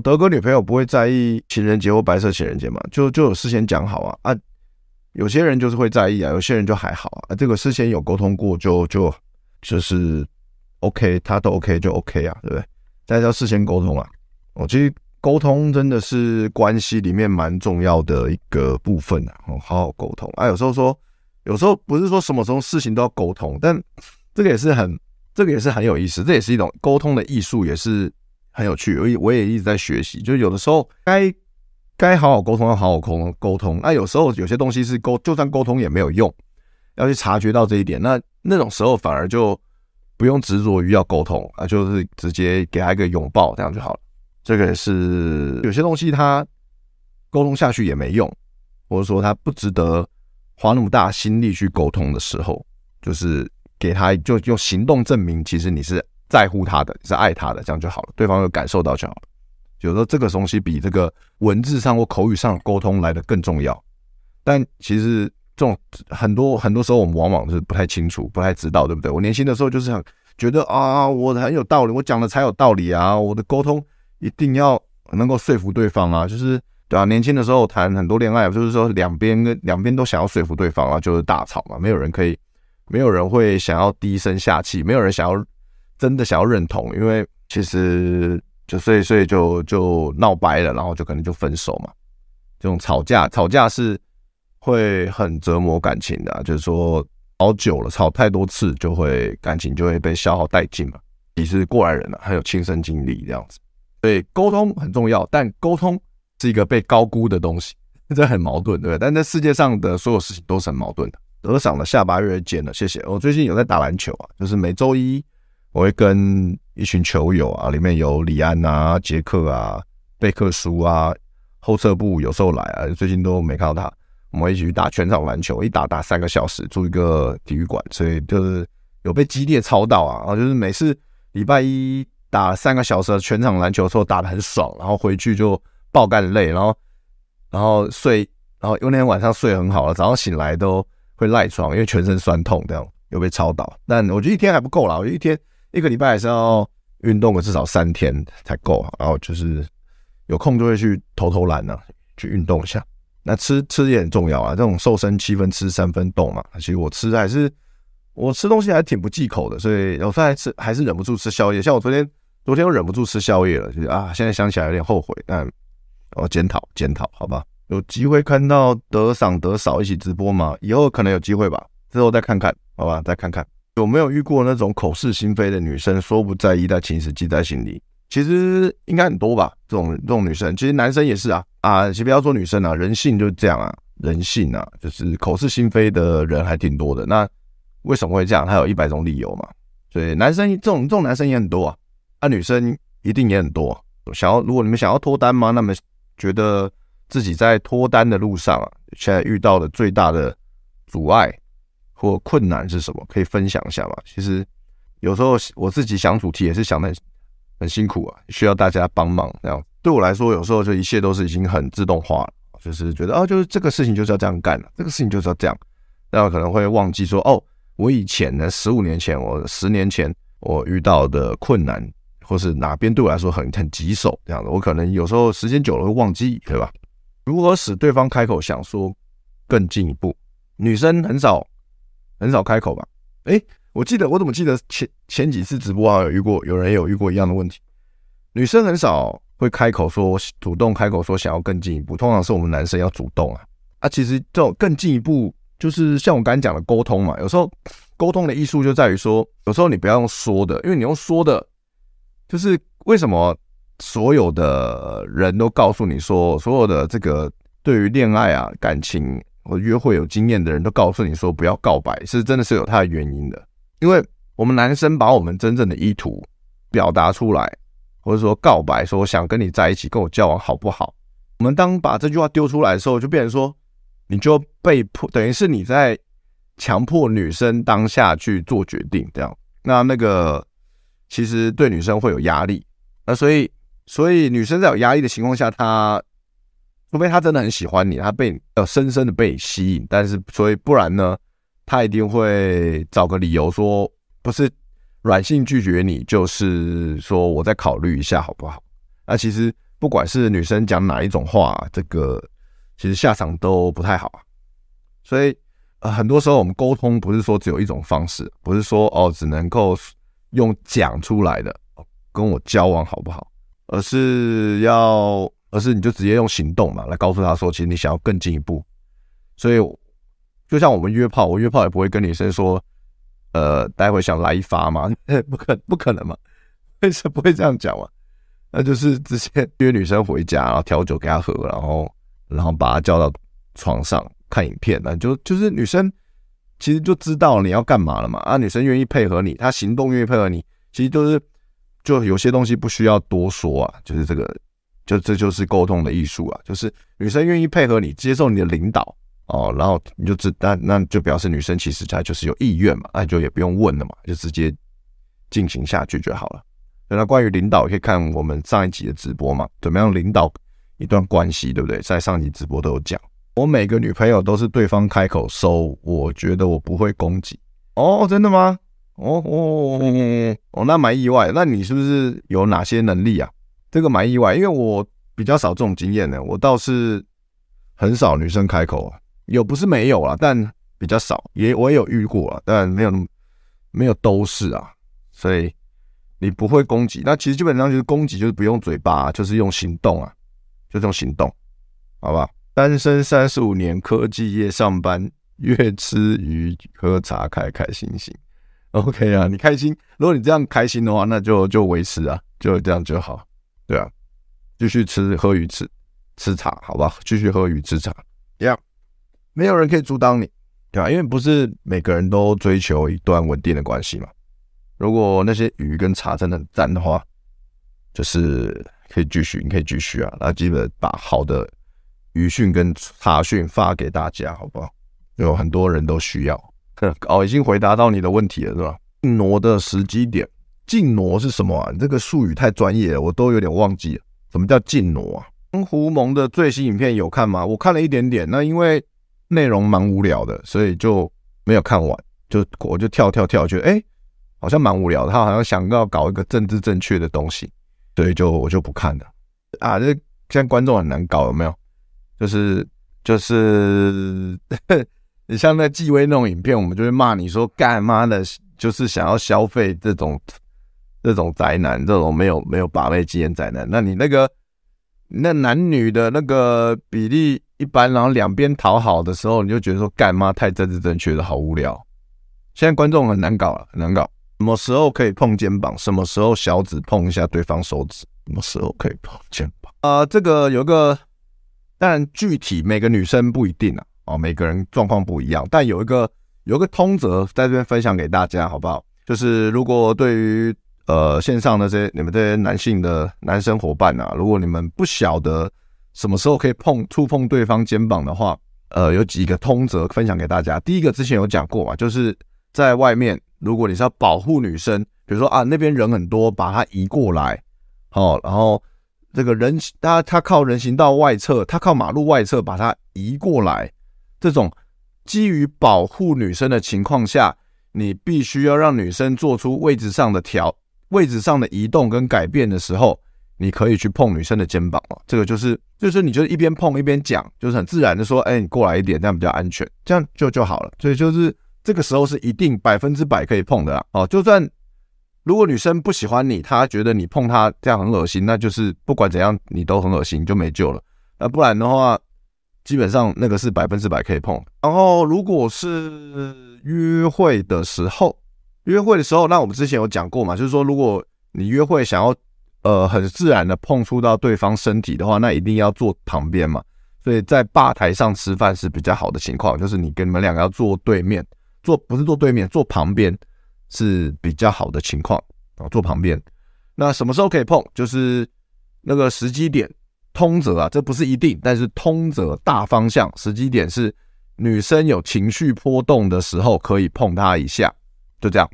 德哥女朋友不会在意情人节或白色情人节嘛？就就有事先讲好啊啊！有些人就是会在意啊，有些人就还好啊。这个事先有沟通过就，就就是 OK，他都 OK 就 OK 啊，对不对？大家要事先沟通啊。我其实沟通真的是关系里面蛮重要的一个部分啊。哦，好好沟通啊。有时候说，有时候不是说什么时候事情都要沟通，但这个也是很，这个也是很有意思，这也是一种沟通的艺术，也是。很有趣，我也我也一直在学习。就有的时候该该好好沟通，要好好沟沟通。那有时候有些东西是沟，就算沟通也没有用，要去察觉到这一点。那那种时候反而就不用执着于要沟通啊，就是直接给他一个拥抱，这样就好了。这个也是有些东西他沟通下去也没用，或者说他不值得花那么大心力去沟通的时候，就是给他就用行动证明，其实你是。在乎他的，是爱他的，这样就好了。对方有感受到就好了。有时候这个东西比这个文字上或口语上沟通来得更重要。但其实这种很多很多时候，我们往往是不太清楚、不太知道，对不对？我年轻的时候就是想觉得啊，我很有道理，我讲的才有道理啊，我的沟通一定要能够说服对方啊，就是对啊。年轻的时候谈很多恋爱，就是说两边跟两边都想要说服对方啊，就是大吵嘛。没有人可以，没有人会想要低声下气，没有人想要。真的想要认同，因为其实就所以所以就就闹掰了，然后就可能就分手嘛。这种吵架吵架是会很折磨感情的，就是说吵久了，吵太多次就会感情就会被消耗殆尽嘛。你是过来人了啊，很有亲身经历这样子，所以沟通很重要，但沟通是一个被高估的东西，这很矛盾，对不对？但在世界上的所有事情都是很矛盾的。得赏的下巴越尖了，谢谢。我最近有在打篮球啊，就是每周一。我会跟一群球友啊，里面有李安啊、杰克啊、贝克苏啊，后撤步有时候来啊，最近都没看到他。我们一起去打全场篮球，一打打三个小时，住一个体育馆，所以就是有被激烈操到啊。然后就是每次礼拜一打三个小时的全场篮球的时候，打得很爽，然后回去就爆干累，然后然后睡，然后因为那天晚上睡很好了，早上醒来都会赖床，因为全身酸痛这样，有被操到。但我觉得一天还不够啦，我觉得一天。一个礼拜还是要运动个至少三天才够，然后就是有空就会去偷偷懒呢，去运动一下。那吃吃也很重要啊，这种瘦身七分吃三分动嘛。其实我吃还是我吃东西还挺不忌口的，所以有时候还吃还是忍不住吃宵夜。像我昨天昨天我忍不住吃宵夜了，就是啊，现在想起来有点后悔。但我检讨检讨，好吧？有机会看到德赏德嫂一起直播吗？以后可能有机会吧，之后再看看，好吧？再看看。有没有遇过那种口是心非的女生，说不在意，但其实记在心里？其实应该很多吧。这种这种女生，其实男生也是啊啊！先不要说女生啊，人性就是这样啊，人性啊，就是口是心非的人还挺多的。那为什么会这样？他有一百种理由嘛。所以男生这种这种男生也很多啊，啊，女生一定也很多。想要如果你们想要脱单吗？那么觉得自己在脱单的路上啊，现在遇到的最大的阻碍。或困难是什么？可以分享一下吗？其实有时候我自己想主题也是想的很辛苦啊，需要大家帮忙。这样对我来说，有时候就一切都是已经很自动化了，就是觉得啊，就是这个事情就是要这样干了，这个事情就是要这样。那我可能会忘记说，哦，我以前呢，十五年前，我十年前我遇到的困难，或是哪边对我来说很很棘手这样的，我可能有时候时间久了会忘记，对吧？如何使对方开口想说更进一步？女生很少。很少开口吧？诶、欸，我记得我怎么记得前前几次直播啊，有遇过有人有遇过一样的问题。女生很少会开口说主动开口说想要更进一步，通常是我们男生要主动啊。啊，其实这种更进一步，就是像我刚才讲的沟通嘛。有时候沟通的艺术就在于说，有时候你不要用说的，因为你用说的，就是为什么所有的人都告诉你说，所有的这个对于恋爱啊、感情或约会有经验的人都告诉你说不要告白，是真的是有它的原因的。因为我们男生把我们真正的意图表达出来，或者说告白，说想跟你在一起，跟我交往好不好？我们当把这句话丢出来的时候，就变成说。你就被迫，等于是你在强迫女生当下去做决定，这样，那那个其实对女生会有压力，那所以，所以女生在有压力的情况下，她除非他真的很喜欢你，他被呃深深的被你吸引，但是所以不然呢，他一定会找个理由说，不是软性拒绝你，就是说我再考虑一下好不好？那其实不管是女生讲哪一种话，这个。其实下场都不太好啊，所以呃，很多时候我们沟通不是说只有一种方式，不是说哦只能够用讲出来的跟我交往好不好，而是要，而是你就直接用行动嘛来告诉他说，其实你想要更进一步。所以就像我们约炮，我约炮也不会跟女生说，呃，待会想来一发嘛，不可不可能嘛，为什么不会这样讲嘛？那就是直接约女生回家，然后调酒给她喝，然后。然后把她叫到床上看影片，那就就是女生其实就知道你要干嘛了嘛。啊，女生愿意配合你，她行动愿意配合你，其实就是就有些东西不需要多说啊，就是这个，就这就是沟通的艺术啊，就是女生愿意配合你，接受你的领导哦，然后你就知，那那就表示女生其实她就是有意愿嘛，那就也不用问了嘛，就直接进行下去就好了。那关于领导，可以看我们上一集的直播嘛，怎么样领导？一段关系，对不对？在上集直播都有讲，我每个女朋友都是对方开口收，我觉得我不会攻击。哦，真的吗？哦哦哦，那蛮意外。那你是不是有哪些能力啊？这个蛮意外，因为我比较少这种经验呢。我倒是很少女生开口啊，有不是没有啊，但比较少。也我也有遇过啊，但没有那么没有都是啊。所以你不会攻击，那其实基本上就是攻击，就是不用嘴巴，就是用行动啊。就这种行动，好吧？单身三十五年，科技业上班，越吃鱼喝茶，开开心心。OK 啊，你开心，如果你这样开心的话，那就就维持啊，就这样就好，对啊，继续吃喝鱼吃吃茶，好吧？继续喝鱼吃茶，一样，没有人可以阻挡你，对吧？因为不是每个人都追求一段稳定的关系嘛。如果那些鱼跟茶真的很赞的话，就是。可以继续，你可以继续啊！那基本把好的语讯跟查讯发给大家，好不好？有很多人都需要。哦，已经回答到你的问题了，是吧？挪的时机点，禁挪是什么啊？这个术语太专业了，我都有点忘记了。什么叫禁挪啊？胡蒙的最新影片有看吗？我看了一点点，那因为内容蛮无聊的，所以就没有看完，就我就跳跳跳，觉得哎，好像蛮无聊的。他好像想要搞一个政治正确的东西。所以就我就不看了啊！这现在观众很难搞，有没有？就是就是，你像那纪威那种影片，我们就会骂你说干妈的，就是想要消费这种这种宅男，这种没有没有把妹经验宅男。那你那个那男女的那个比例一般，然后两边讨好的时候，你就觉得说干妈太政治正确了，好无聊。现在观众很难搞了，很难搞。什么时候可以碰肩膀？什么时候小指碰一下对方手指？什么时候可以碰肩膀？啊、呃，这个有个，但具体每个女生不一定啊，哦，每个人状况不一样。但有一个有一个通则在这边分享给大家，好不好？就是如果对于呃线上的这些你们这些男性的男生伙伴啊，如果你们不晓得什么时候可以碰触碰对方肩膀的话，呃，有几个通则分享给大家。第一个之前有讲过嘛，就是在外面。如果你是要保护女生，比如说啊，那边人很多，把她移过来，好，然后这个人他他靠人行道外侧，他靠马路外侧把她移过来，这种基于保护女生的情况下，你必须要让女生做出位置上的调、位置上的移动跟改变的时候，你可以去碰女生的肩膀哦。这个就是就是你就一边碰一边讲，就是很自然的说，哎，你过来一点，这样比较安全，这样就就好了。所以就是。这个时候是一定百分之百可以碰的啦，哦，就算如果女生不喜欢你，她觉得你碰她这样很恶心，那就是不管怎样你都很恶心，就没救了。那不然的话，基本上那个是百分之百可以碰。然后如果是约会的时候，约会的时候，那我们之前有讲过嘛，就是说如果你约会想要呃很自然的碰触到对方身体的话，那一定要坐旁边嘛。所以在吧台上吃饭是比较好的情况，就是你跟你们两个要坐对面，坐不是坐对面，坐旁边是比较好的情况啊，坐旁边。那什么时候可以碰？就是那个时机点，通则啊，这不是一定，但是通则大方向时机点是女生有情绪波动的时候可以碰她一下，就这样。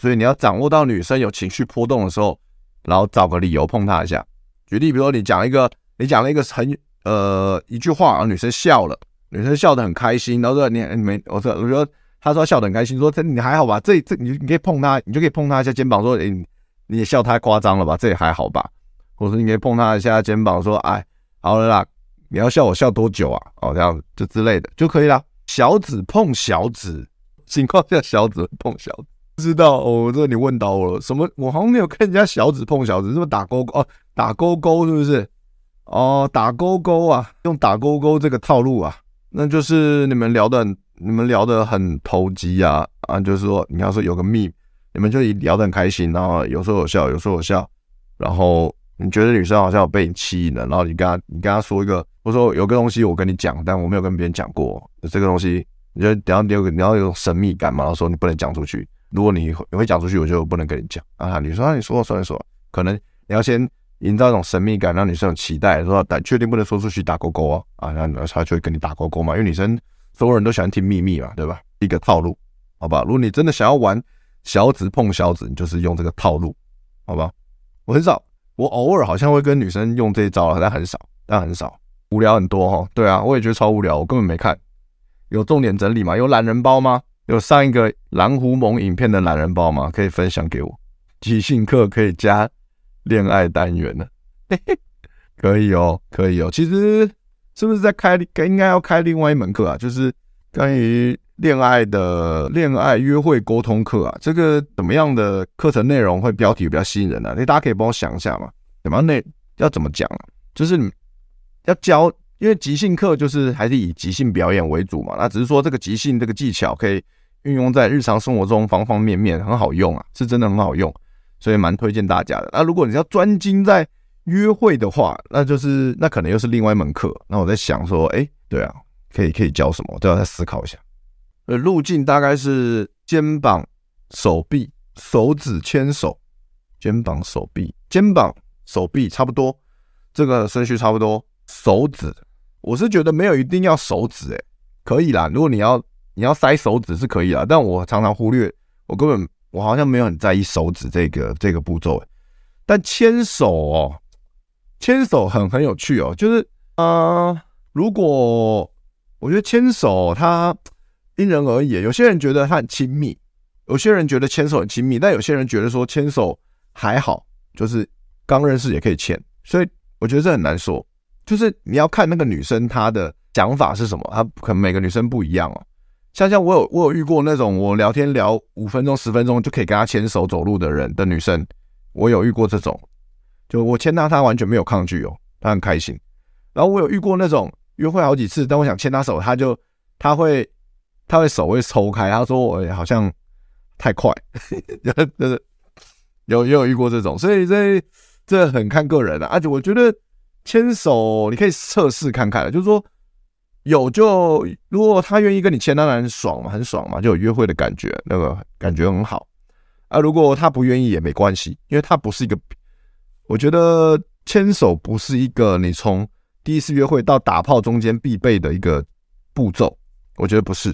所以你要掌握到女生有情绪波动的时候，然后找个理由碰她一下。举例，比如说你讲一个，你讲了一个很。呃，一句话，然后女生笑了，女生笑得很开心，然后说你你没，我说我说，她说笑得很开心，说这你还好吧？这这你你可以碰她，你就可以碰她一下肩膀，说，诶，你也笑太夸张了吧？这也还好吧？或者你可以碰她一下肩膀，说，哎，好了啦，你要笑我笑多久啊？哦，这样就之类的就可以了。小指碰小指，情况下小指碰小指，知道哦，这你问到我了，什么？我好像没有看人家小指碰小指，是不是打勾勾？哦，打勾勾是不是？哦，打勾勾啊，用打勾勾这个套路啊，那就是你们聊的，你们聊的很投机啊啊，就是说你要说有个蜜，你们就聊得很开心，然后有说有笑，有说有笑，然后你觉得女生好像有被你吸引了，然后你跟她，你跟她说一个，我说有个东西我跟你讲，但我没有跟别人讲过，这个东西，你就等下你有你要有神秘感嘛，然后说你不能讲出去，如果你你会讲出去，我就不能跟你讲啊。你说啊，你说说你说，可能你要先。营造一种神秘感，让女生有期待，说但确定不能说出去打勾勾啊啊，然后他就会跟你打勾勾嘛，因为女生所有人都喜欢听秘密嘛，对吧？一个套路，好吧？如果你真的想要玩小指碰小指，你就是用这个套路，好吧？我很少，我偶尔好像会跟女生用这一招，但很少，但很少，无聊很多哈。对啊，我也觉得超无聊，我根本没看。有重点整理吗？有懒人包吗？有上一个蓝狐萌影片的懒人包吗？可以分享给我。即兴课可以加。恋爱单元呢？嘿嘿，可以哦，可以哦。其实是不是在开？应该要开另外一门课啊，就是关于恋爱的恋爱约会沟通课啊。这个怎么样的课程内容会标题比较吸引人呢？那大家可以帮我想一下嘛。怎么样内要怎么讲？就是你要教，因为即兴课就是还是以即兴表演为主嘛。那只是说这个即兴这个技巧可以运用在日常生活中方方面面，很好用啊，是真的很好用。所以蛮推荐大家的。那如果你要专精在约会的话，那就是那可能又是另外一门课。那我在想说，哎，对啊，可以可以教什么？我都要再思考一下。呃，路径大概是肩膀、手臂、手指牵手，肩膀、手臂、肩膀、手臂差不多，这个顺序差不多。手指，我是觉得没有一定要手指，哎，可以啦。如果你要你要塞手指是可以啦，但我常常忽略，我根本。我好像没有很在意手指这个这个步骤，但牵手哦，牵手很很有趣哦，就是呃，如果我觉得牵手它因人而异，有些人觉得它很亲密，有些人觉得牵手很亲密，但有些人觉得说牵手还好，就是刚认识也可以牵，所以我觉得这很难说，就是你要看那个女生她的想法是什么，她可能每个女生不一样哦。像像我有我有遇过那种我聊天聊五分钟十分钟就可以跟他牵手走路的人的女生，我有遇过这种，就我牵她，她完全没有抗拒哦，她很开心。然后我有遇过那种约会好几次，但我想牵她手，她就她会她会手会抽开，她说我好像太快，就 是有也有遇过这种，所以这这很看个人的，而且我觉得牵手你可以测试看看，就是说。有就如果他愿意跟你牵，当然爽嘛，很爽嘛，就有约会的感觉，那个感觉很好啊。如果他不愿意也没关系，因为他不是一个，我觉得牵手不是一个你从第一次约会到打炮中间必备的一个步骤，我觉得不是，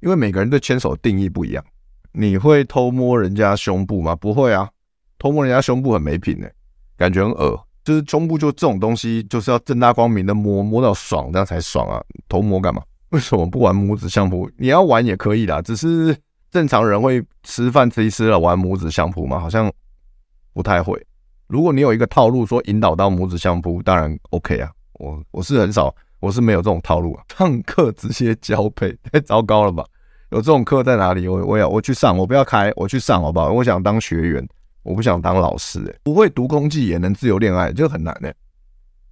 因为每个人对牵手定义不一样。你会偷摸人家胸部吗？不会啊，偷摸人家胸部很没品的，感觉很恶。就是胸部，就这种东西，就是要正大光明的摸，摸到爽，这样才爽啊！偷摸干嘛？为什么不玩母子相扑？你要玩也可以啦，只是正常人会吃饭吃一吃了玩母子相扑吗？好像不太会。如果你有一个套路说引导到母子相扑，当然 OK 啊。我我是很少，我是没有这种套路啊。上课直接交配，太糟糕了吧？有这种课在哪里？我我要我去上，我不要开，我去上好不好？我想当学员，我不想当老师、欸，不会读空气也能自由恋爱，就很难呢、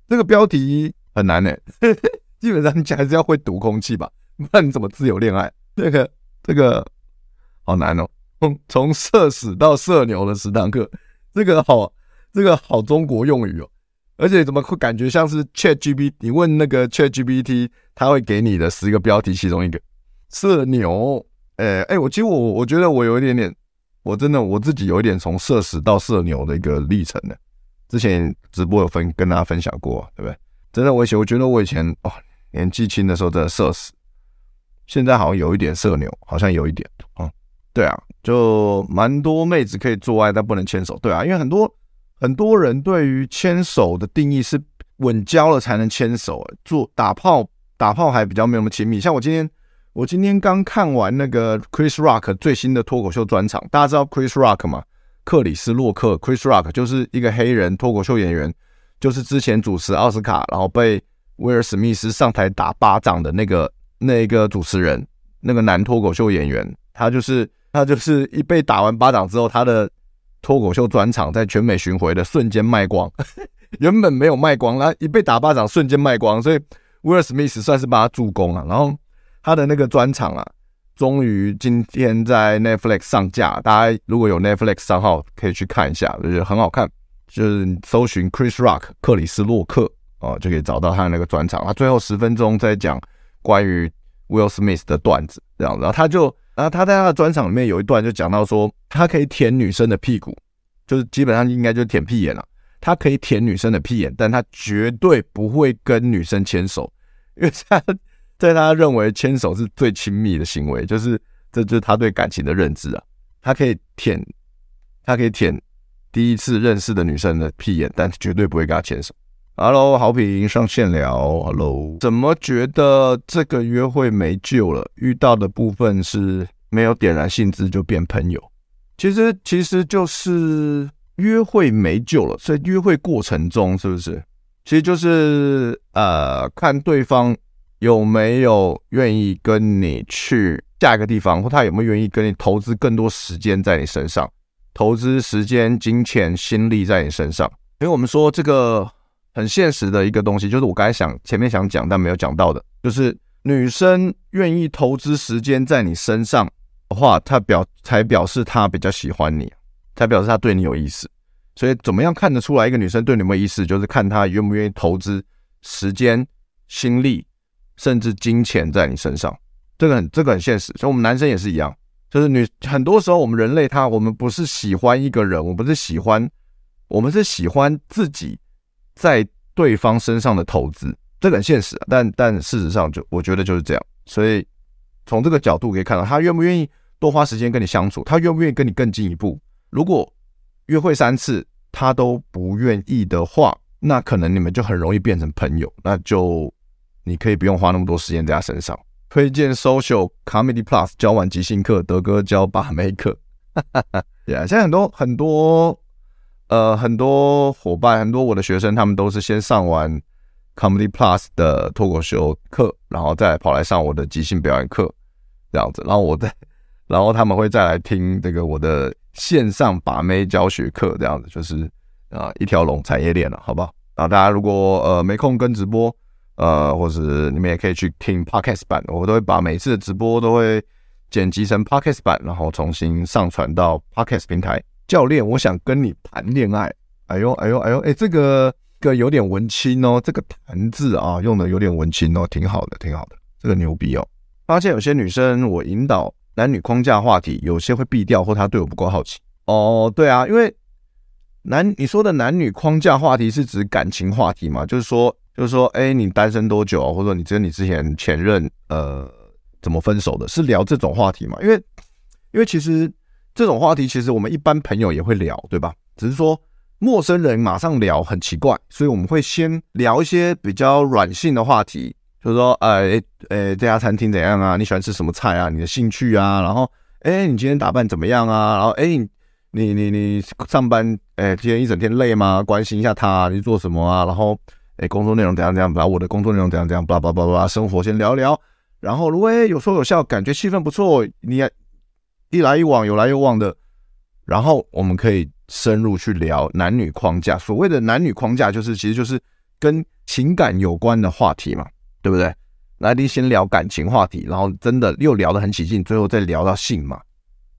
这个标题很难呢、欸，基本上你还是要会读空气吧，不然你怎么自由恋爱？这个这个好难哦。从社死到社牛的十堂课，这个好，这个好中国用语哦。而且怎么会感觉像是 ChatGPT？你问那个 ChatGPT，他会给你的十个标题其中一个社牛。哎哎，我其实我我觉得我有一点点，我真的我自己有一点从社死到社牛的一个历程呢。之前直播有分跟大家分享过，对不对？真的，我以前我觉得我以前哦年纪轻的时候真的社死，现在好像有一点社牛，好像有一点哦、嗯。对啊，就蛮多妹子可以做爱，但不能牵手。对啊，因为很多很多人对于牵手的定义是稳交了才能牵手，做打炮打炮还比较没有那么亲密。像我今天。我今天刚看完那个 Chris Rock 最新的脱口秀专场，大家知道 Chris Rock 吗？克里斯洛克，Chris Rock 就是一个黑人脱口秀演员，就是之前主持奥斯卡，然后被威尔史密斯上台打巴掌的那个那个主持人，那个男脱口秀演员，他就是他就是一被打完巴掌之后，他的脱口秀专场在全美巡回的瞬间卖光，原本没有卖光，然后一被打巴掌瞬间卖光，所以威尔史密斯算是帮他助攻了，然后。他的那个专场啊，终于今天在 Netflix 上架。大家如果有 Netflix 账号，可以去看一下，我觉得很好看。就是搜寻 Chris Rock 克里斯洛克哦，就可以找到他的那个专场。他最后十分钟在讲关于 Will Smith 的段子，这样子。然后他就，然后他在他的专场里面有一段就讲到说，他可以舔女生的屁股，就是基本上应该就是舔屁眼了。他可以舔女生的屁眼，但他绝对不会跟女生牵手，因为他。在他认为牵手是最亲密的行为，就是这就是他对感情的认知啊。他可以舔，他可以舔第一次认识的女生的屁眼，但绝对不会跟他牵手。Hello，豪平上线聊。Hello，怎么觉得这个约会没救了？遇到的部分是没有点燃兴致就变朋友。其实其实就是约会没救了，所以约会过程中是不是？其实就是呃，看对方。有没有愿意跟你去下一个地方，或他有没有愿意跟你投资更多时间在你身上，投资时间、金钱、心力在你身上？因为我们说这个很现实的一个东西，就是我刚才想前面想讲但没有讲到的，就是女生愿意投资时间在你身上的话，她表才表示她比较喜欢你，才表示她对你有意思。所以怎么样看得出来一个女生对你有没有意思，就是看她愿不愿意投资时间、心力。甚至金钱在你身上，这个很这个很现实。所以，我们男生也是一样，就是女很多时候，我们人类他我们不是喜欢一个人，我们不是喜欢，我们是喜欢自己在对方身上的投资，这个很现实。但但事实上，就我觉得就是这样。所以从这个角度可以看到，他愿不愿意多花时间跟你相处，他愿不愿意跟你更进一步。如果约会三次他都不愿意的话，那可能你们就很容易变成朋友，那就。你可以不用花那么多时间在他身上。推荐 Social Comedy Plus 教完即兴课，德哥教把妹课。哈哈哈，对啊，现在很多很多呃很多伙伴，很多我的学生，他们都是先上完 Comedy Plus 的脱口秀课，然后再跑来上我的即兴表演课，这样子。然后我再，然后他们会再来听这个我的线上把妹教学课，这样子就是啊一条龙产业链了，好不好？然后大家如果呃没空跟直播。呃，或者你们也可以去听 Podcast 版，我都会把每次的直播都会剪辑成 Podcast 版，然后重新上传到 Podcast 平台。教练，我想跟你谈恋爱。哎呦，哎呦，哎呦，哎，这个个有点文青哦，这个“谈”字啊，用的有点文青哦，挺好的，挺好的，这个牛逼哦。发现有些女生，我引导男女框架话题，有些会避掉，或她对我不够好奇。哦，对啊，因为男你说的男女框架话题是指感情话题嘛？就是说。就是说，哎，你单身多久啊？或者说你跟你之前前任，呃，怎么分手的？是聊这种话题吗？因为，因为其实这种话题，其实我们一般朋友也会聊，对吧？只是说陌生人马上聊很奇怪，所以我们会先聊一些比较软性的话题，就是说，哎，哎，这家餐厅怎样啊？你喜欢吃什么菜啊？你的兴趣啊？然后，哎，你今天打扮怎么样啊？然后，哎，你你你上班，哎，今天一整天累吗？关心一下他，你做什么啊？然后。哎，工作内容怎样怎样？把我的工作内容怎样怎样？叭叭叭叭，生活先聊聊。然后如果有说有笑，感觉气氛不错，你也一来一往，有来有往的，然后我们可以深入去聊男女框架。所谓的男女框架，就是其实就是跟情感有关的话题嘛，对不对？那你先聊感情话题，然后真的又聊得很起劲，最后再聊到性嘛。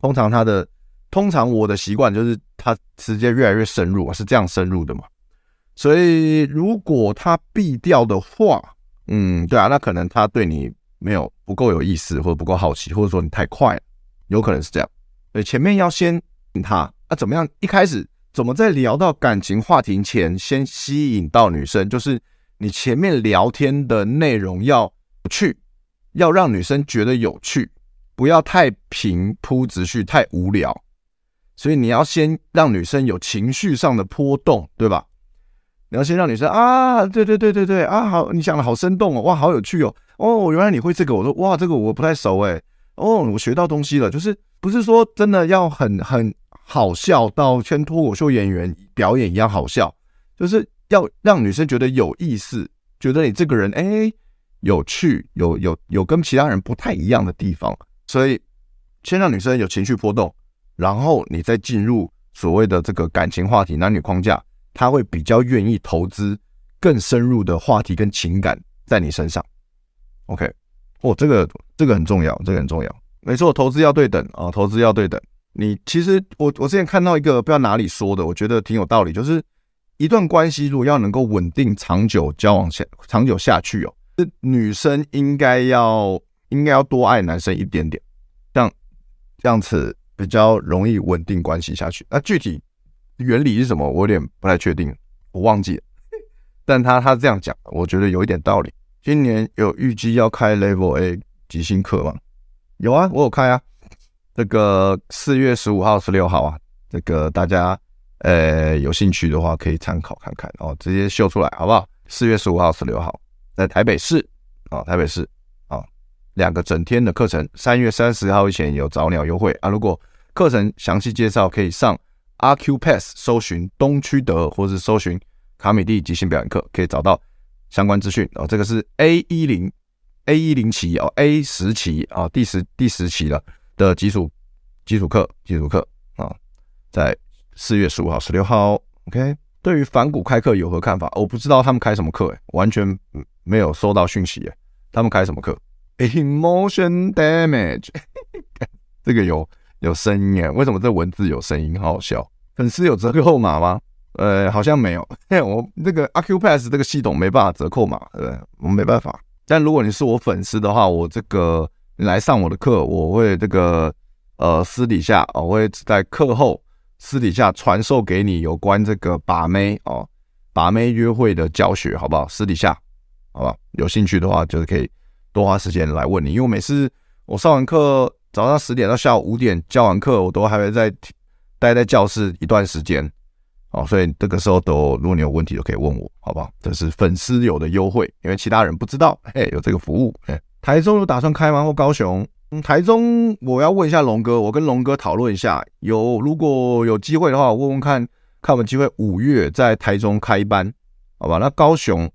通常他的，通常我的习惯就是他直接越来越深入，是这样深入的嘛。所以如果他避掉的话，嗯，对啊，那可能他对你没有不够有意思，或者不够好奇，或者说你太快了，有可能是这样。所以前面要先引他，那怎么样？一开始怎么在聊到感情话题前，先吸引到女生？就是你前面聊天的内容要有趣，要让女生觉得有趣，不要太平铺直叙，太无聊。所以你要先让女生有情绪上的波动，对吧？你要先让女生啊，对对对对对啊，好，你讲的好生动哦，哇，好有趣哦，哦，原来你会这个，我说哇，这个我不太熟诶，哦，我学到东西了，就是不是说真的要很很好笑到跟脱口秀演员表演一样好笑，就是要让女生觉得有意思，觉得你这个人哎有趣，有有有跟其他人不太一样的地方，所以先让女生有情绪波动。然后你再进入所谓的这个感情话题、男女框架，他会比较愿意投资更深入的话题跟情感在你身上。OK，哦，这个这个很重要，这个很重要。没错，投资要对等啊，投资要对等。你其实我我之前看到一个不知道哪里说的，我觉得挺有道理，就是一段关系如果要能够稳定长久交往下长久下去哦，这女生应该要应该要多爱男生一点点，这样这样子。比较容易稳定关系下去。那具体原理是什么？我有点不太确定，我忘记了。但他他这样讲，我觉得有一点道理。今年有预计要开 Level A 即兴课吗？有啊，我有开啊。这个四月十五号、十六号啊，这个大家呃有兴趣的话可以参考看看哦，直接秀出来好不好？四月十五号、十六号在台北市啊，台北市啊。两个整天的课程，三月三十号以前有早鸟优惠啊！如果课程详细介绍，可以上阿 Q Pass 搜寻东区德，或是搜寻卡米蒂即兴表演课，可以找到相关资讯哦。这个是 A 一零 A 一零期哦，A 十期啊，第十第十期了的基础基础课基础课啊，在四月十五号、十六号。OK，对于反骨开课有何看法？我不知道他们开什么课，诶，完全没有收到讯息，诶，他们开什么课？Emotion damage，这个有有声音哎，为什么这文字有声音？好好笑。粉丝有折扣码吗？呃，好像没有。嘿，我这个 a c u p a s s 这个系统没办法折扣码，对，我没办法。但如果你是我粉丝的话，我这个你来上我的课，我会这个呃私底下我会在课后私底下传授给你有关这个把妹哦，把妹约会的教学，好不好？私底下，好吧？有兴趣的话，就是可以。多花时间来问你，因为我每次我上完课，早上十点到下午五点教完课，我都还会在待在教室一段时间，哦，所以这个时候都如果你有问题都可以问我，好不好？这是粉丝有的优惠，因为其他人不知道，嘿，有这个服务。嘿，台中有打算开吗？或高雄？嗯，台中我要问一下龙哥，我跟龙哥讨论一下，有如果有机会的话，我问问看看有没有机会五月在台中开班，好吧？那高雄？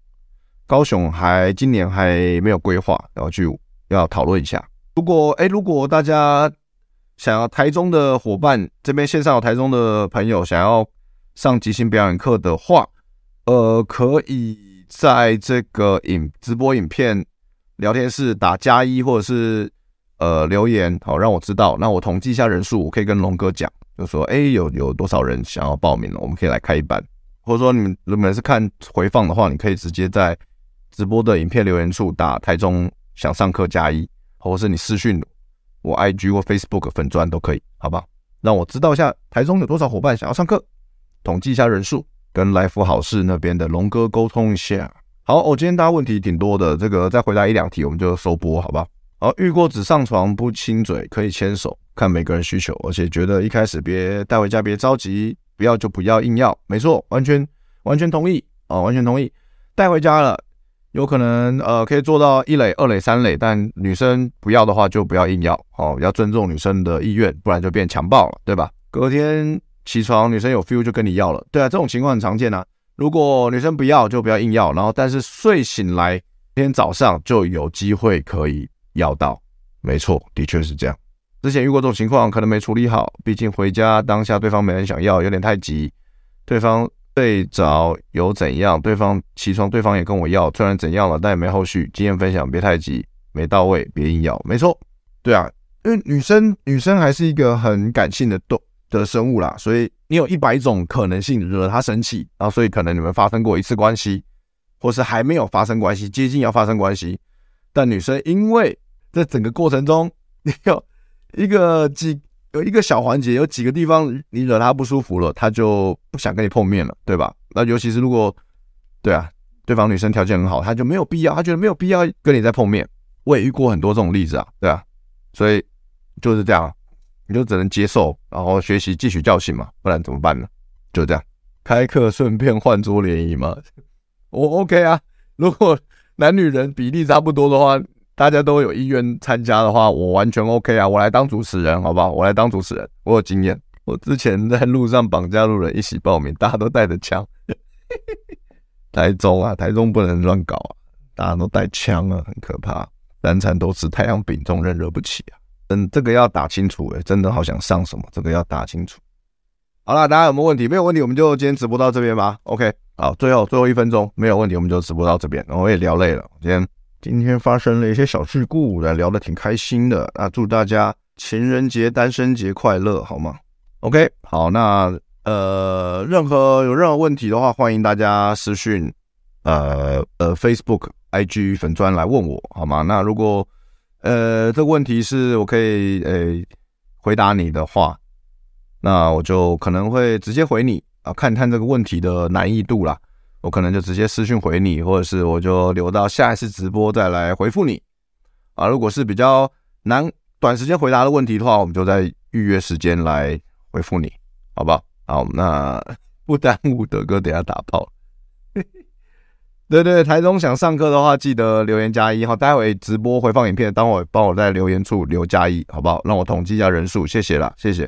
高雄还今年还没有规划，然后去要讨论一下。如果哎，如果大家想要台中的伙伴这边线上有台中的朋友想要上即兴表演课的话，呃，可以在这个影直播影片聊天室打加一，或者是呃留言，好让我知道。那我统计一下人数，我可以跟龙哥讲，就说哎，有有多少人想要报名了，我们可以来开一班。或者说你们如果是看回放的话，你可以直接在。直播的影片留言处打台中想上课加一，或是你私讯我 IG 或 Facebook 粉专都可以，好吧？让我知道一下台中有多少伙伴想要上课，统计一下人数，跟来福好事那边的龙哥沟通一下。好，我今天大家问题挺多的，这个再回答一两题我们就收播，好吧？好，遇过只上床不亲嘴，可以牵手，看每个人需求，而且觉得一开始别带回家，别着急，不要就不要硬要，没错，完全完全同意啊，完全同意，带回家了。有可能呃可以做到一垒、二垒、三垒，但女生不要的话就不要硬要哦，要尊重女生的意愿，不然就变强暴了，对吧？隔天起床女生有 feel 就跟你要了，对啊，这种情况很常见啊。如果女生不要就不要硬要，然后但是睡醒来今天早上就有机会可以要到，没错，的确是这样。之前遇过这种情况，可能没处理好，毕竟回家当下对方没人想要，有点太急。对方睡着有怎样？对方起床，对方也跟我要，虽然怎样了，但也没后续。经验分享，别太急，没到位，别硬要。没错，对啊，因为女生女生还是一个很感性的动的生物啦，所以你有一百种可能性惹她生气，然后所以可能你们发生过一次关系，或是还没有发生关系，接近要发生关系，但女生因为在整个过程中，你有一个几有一个小环节，有几个地方你惹他不舒服了，他就不想跟你碰面了，对吧？那尤其是如果对啊，对方女生条件很好，她就没有必要，她觉得没有必要跟你再碰面。我也遇过很多这种例子啊，对啊，所以就是这样，你就只能接受，然后学习汲取教训嘛，不然怎么办呢？就这样，开课顺便换桌联谊嘛，我 OK 啊。如果男女人比例差不多的话。大家都有意愿参加的话，我完全 OK 啊！我来当主持人，好不好？我来当主持人，我有经验。我之前在路上绑架路人一起报名，大家都带着枪。台中啊，台中不能乱搞啊！大家都带枪啊，很可怕。三餐都吃太阳饼，众人惹不起啊！嗯，这个要打清楚诶，真的好想上什么，这个要打清楚。好了，大家有没有问题？没有问题，我们就今天直播到这边吧。OK，好，最后最后一分钟，没有问题，我们就直播到这边。我也聊累了，今天。今天发生了一些小事故，来聊得挺开心的。那祝大家情人节、单身节快乐，好吗？OK，好，那呃，任何有任何问题的话，欢迎大家私讯呃呃 Facebook、IG 粉专来问我，好吗？那如果呃这个问题是我可以呃回答你的话，那我就可能会直接回你啊，看看这个问题的难易度啦。我可能就直接私讯回你，或者是我就留到下一次直播再来回复你啊。如果是比较难短时间回答的问题的话，我们就再预约时间来回复你，好不好？好，那 不耽误德哥等下打炮。对对，台中想上课的话，记得留言加一哈。待会直播回放影片，当我帮我在留言处留加一，好不好？让我统计一下人数，谢谢啦，谢谢。